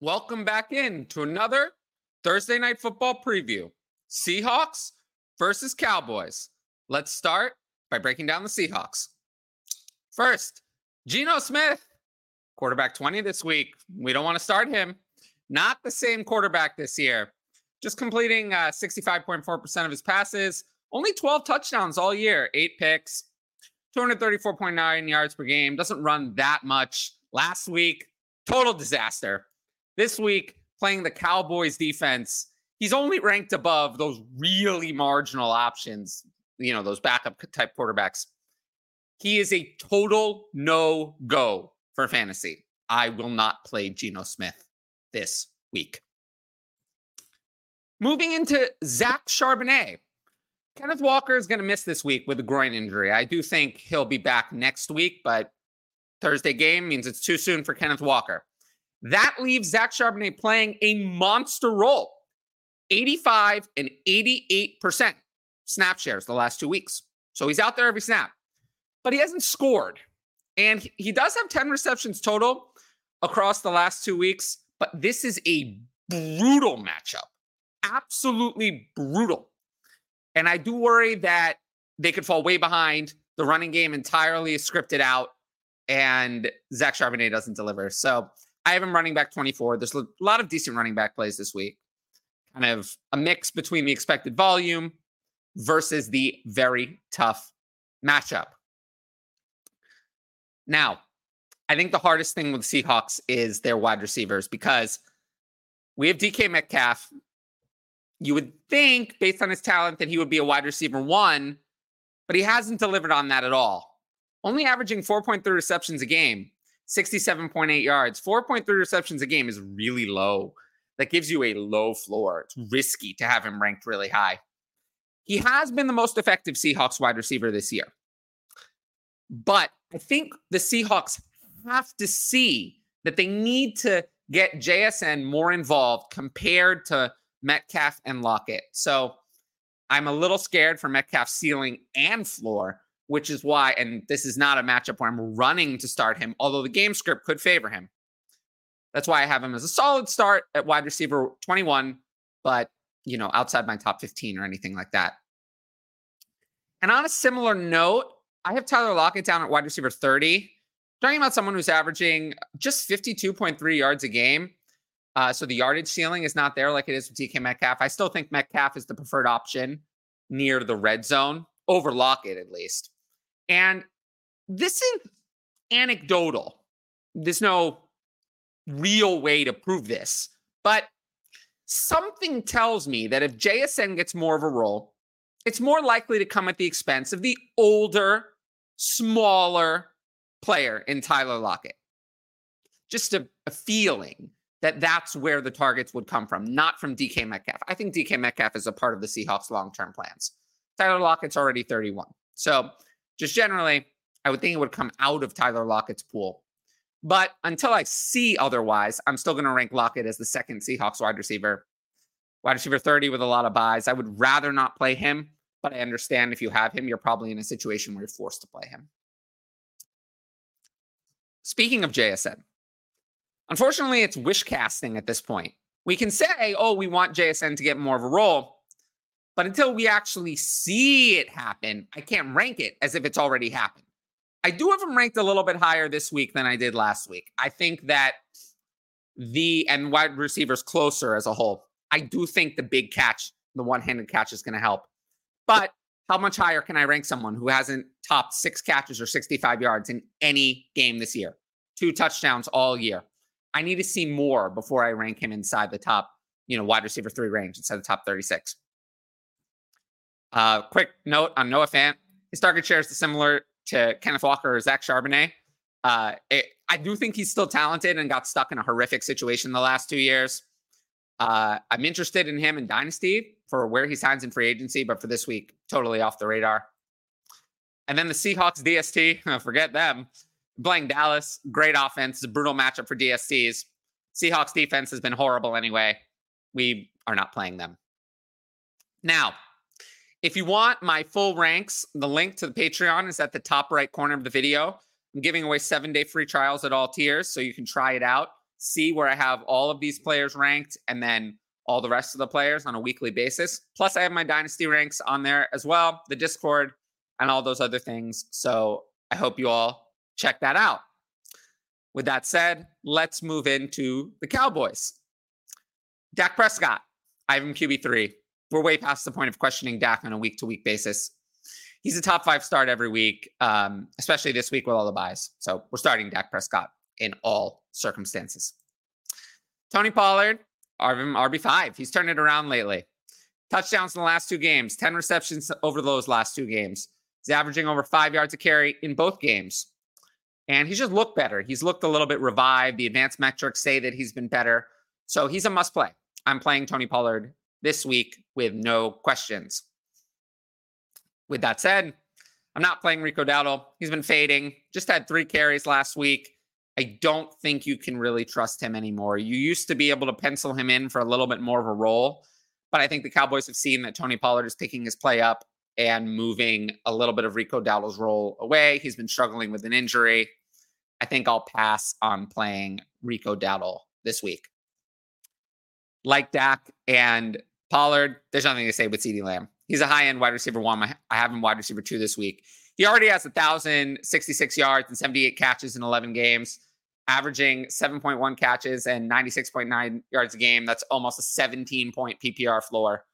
Welcome back in to another Thursday night football preview. Seahawks versus Cowboys. Let's start by breaking down the Seahawks. First, Geno Smith, quarterback 20 this week. We don't want to start him. Not the same quarterback this year. Just completing uh, 65.4% of his passes, only 12 touchdowns all year, eight picks, 234.9 yards per game. Doesn't run that much. Last week, total disaster. This week, playing the Cowboys defense, he's only ranked above those really marginal options, you know, those backup type quarterbacks. He is a total no go for fantasy. I will not play Geno Smith this week. Moving into Zach Charbonnet. Kenneth Walker is going to miss this week with a groin injury. I do think he'll be back next week, but Thursday game means it's too soon for Kenneth Walker. That leaves Zach Charbonnet playing a monster role 85 and 88% snap shares the last two weeks. So he's out there every snap, but he hasn't scored. And he does have 10 receptions total across the last two weeks, but this is a brutal matchup. Absolutely brutal. And I do worry that they could fall way behind. The running game entirely is scripted out, and Zach Charbonnet doesn't deliver. So I have him running back 24. There's a lot of decent running back plays this week. Kind of a mix between the expected volume versus the very tough matchup. Now, I think the hardest thing with Seahawks is their wide receivers because we have DK Metcalf. You would think, based on his talent, that he would be a wide receiver one, but he hasn't delivered on that at all. Only averaging 4.3 receptions a game, 67.8 yards. 4.3 receptions a game is really low. That gives you a low floor. It's risky to have him ranked really high. He has been the most effective Seahawks wide receiver this year. But I think the Seahawks have to see that they need to get JSN more involved compared to Metcalf and Lockett. So I'm a little scared for Metcalf's ceiling and floor, which is why, and this is not a matchup where I'm running to start him, although the game script could favor him. That's why I have him as a solid start at wide receiver 21, but you know, outside my top 15 or anything like that. And on a similar note, I have Tyler Lockett down at wide receiver 30. Talking about someone who's averaging just 52.3 yards a game. Uh, so the yardage ceiling is not there like it is with DK Metcalf. I still think Metcalf is the preferred option near the red zone over Lockett, at least. And this is anecdotal. There's no real way to prove this. But something tells me that if JSN gets more of a role, it's more likely to come at the expense of the older smaller player in Tyler Lockett. Just a, a, feeling that that's where the targets would come from, not from DK Metcalf. I think DK Metcalf is a part of the Seahawks' long term plans. Tyler Lockett's already 31. So, just generally, I would think it would come out of Tyler Lockett's pool. But until I see otherwise, I'm still going to rank Lockett as the second Seahawks wide receiver. Wide receiver 30 with a lot of byes. I would rather not play him but I understand if you have him, you're probably in a situation where you're forced to play him. Speaking of JSN, unfortunately, it's wish casting at this point. We can say, oh, we want JSN to get more of a role, but until we actually see it happen, I can't rank it as if it's already happened. I do have him ranked a little bit higher this week than I did last week. I think that the and wide receivers closer as a whole. I do think the big catch, the one handed catch, is going to help. But how much higher can I rank someone who hasn't topped six catches or 65 yards in any game this year? Two touchdowns all year. I need to see more before I rank him inside the top, you know, wide receiver three range inside the top 36. Uh, quick note on Noah Fant. His target share is similar to Kenneth Walker or Zach Charbonnet. Uh, it, I do think he's still talented and got stuck in a horrific situation the last two years. Uh, I'm interested in him in Dynasty for where he signs in free agency, but for this week, totally off the radar. And then the Seahawks DST, forget them. Playing Dallas, great offense, it's a brutal matchup for DSTs. Seahawks defense has been horrible anyway. We are not playing them. Now, if you want my full ranks, the link to the Patreon is at the top right corner of the video. I'm giving away seven day free trials at all tiers, so you can try it out see where I have all of these players ranked and then all the rest of the players on a weekly basis. Plus, I have my dynasty ranks on there as well, the Discord, and all those other things. So I hope you all check that out. With that said, let's move into the Cowboys. Dak Prescott, I have him QB3. We're way past the point of questioning Dak on a week to week basis. He's a top five start every week, um, especially this week with all the byes. So we're starting Dak Prescott in all circumstances. Tony Pollard, RB5. He's turned it around lately. Touchdowns in the last two games, 10 receptions over those last two games. He's averaging over five yards a carry in both games. And he's just looked better. He's looked a little bit revived. The advanced metrics say that he's been better. So he's a must play. I'm playing Tony Pollard this week with no questions. With that said, I'm not playing Rico Dowdle. He's been fading, just had three carries last week. I don't think you can really trust him anymore. You used to be able to pencil him in for a little bit more of a role, but I think the Cowboys have seen that Tony Pollard is picking his play up and moving a little bit of Rico Dowdle's role away. He's been struggling with an injury. I think I'll pass on playing Rico Dowdle this week. Like Dak and Pollard, there's nothing to say with CeeDee Lamb. He's a high end wide receiver one. I have him wide receiver two this week. He already has 1,066 yards and 78 catches in 11 games averaging 7.1 catches and 96.9 yards a game. That's almost a 17 point PPR floor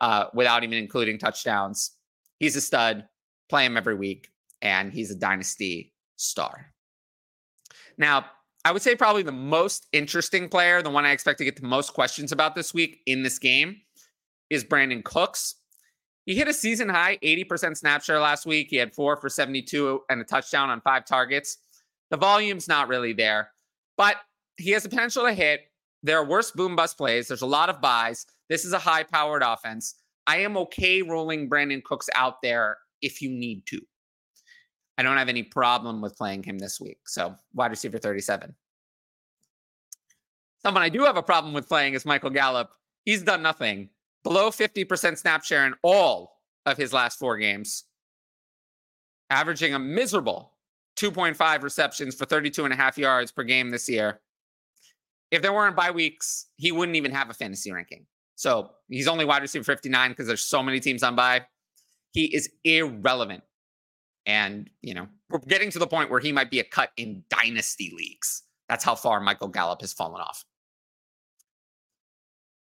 uh, without even including touchdowns. He's a stud. Play him every week, and he's a dynasty star. Now, I would say probably the most interesting player, the one I expect to get the most questions about this week in this game, is Brandin Cooks. He hit a season high 80% snap share last week. He had four for 72 and a touchdown on five targets. The volume's not really there, but he has the potential to hit. There are worse boom bust plays. There's a lot of byes. This is a high powered offense. I am okay rolling Brandin Cooks out there if you need to. I don't have any problem with playing him this week. So, wide receiver 37. Someone I do have a problem with playing is Michael Gallup. He's done nothing. Below 50% snap share in all of his last four games, averaging a miserable 2.5 receptions for 32 and a half yards per game this year. If there weren't bye weeks, he wouldn't even have a fantasy ranking. So he's only wide receiver 59 because there's so many teams on bye. He is irrelevant. And, you know, we're getting to the point where he might be a cut in dynasty leagues. That's how far Michael Gallup has fallen off.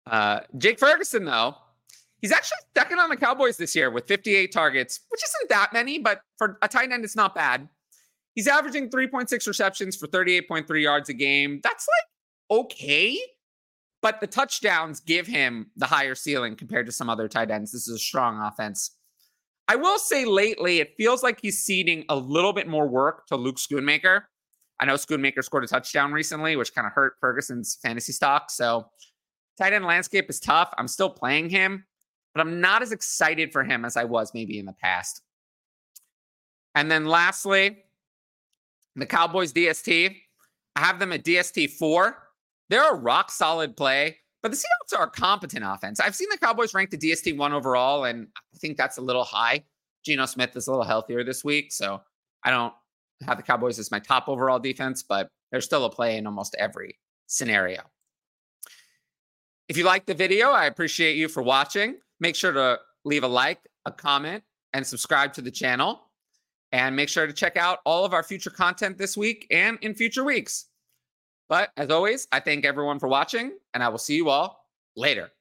Uh, Jake Ferguson, though, he's actually second on the Cowboys this year with 58 targets, which isn't that many, but for a tight end, it's not bad. He's averaging 3.6 receptions for 38.3 yards a game. That's like okay, but the touchdowns give him the higher ceiling compared to some other tight ends. This is a strong offense. I will say lately, it feels like he's ceding a little bit more work to Luke Schoonmaker. I know Schoonmaker scored a touchdown recently, which kind of hurt Ferguson's fantasy stock. So, tight end landscape is tough. I'm still playing him, but I'm not as excited for him as I was maybe in the past. And then lastly, the Cowboys DST. I have them at DST four. They're a rock solid play, but the Seahawks are a competent offense. I've seen the Cowboys ranked at DST one overall, and I think that's a little high. Geno Smith is a little healthier this week, so I don't have the Cowboys as my top overall defense, but they're still a play in almost every scenario. If you like the video, I appreciate you for watching. Make sure to leave a like, a comment, and subscribe to the channel. And make sure to check out all of our future content this week and in future weeks. But as always, I thank everyone for watching, and I will see you all later.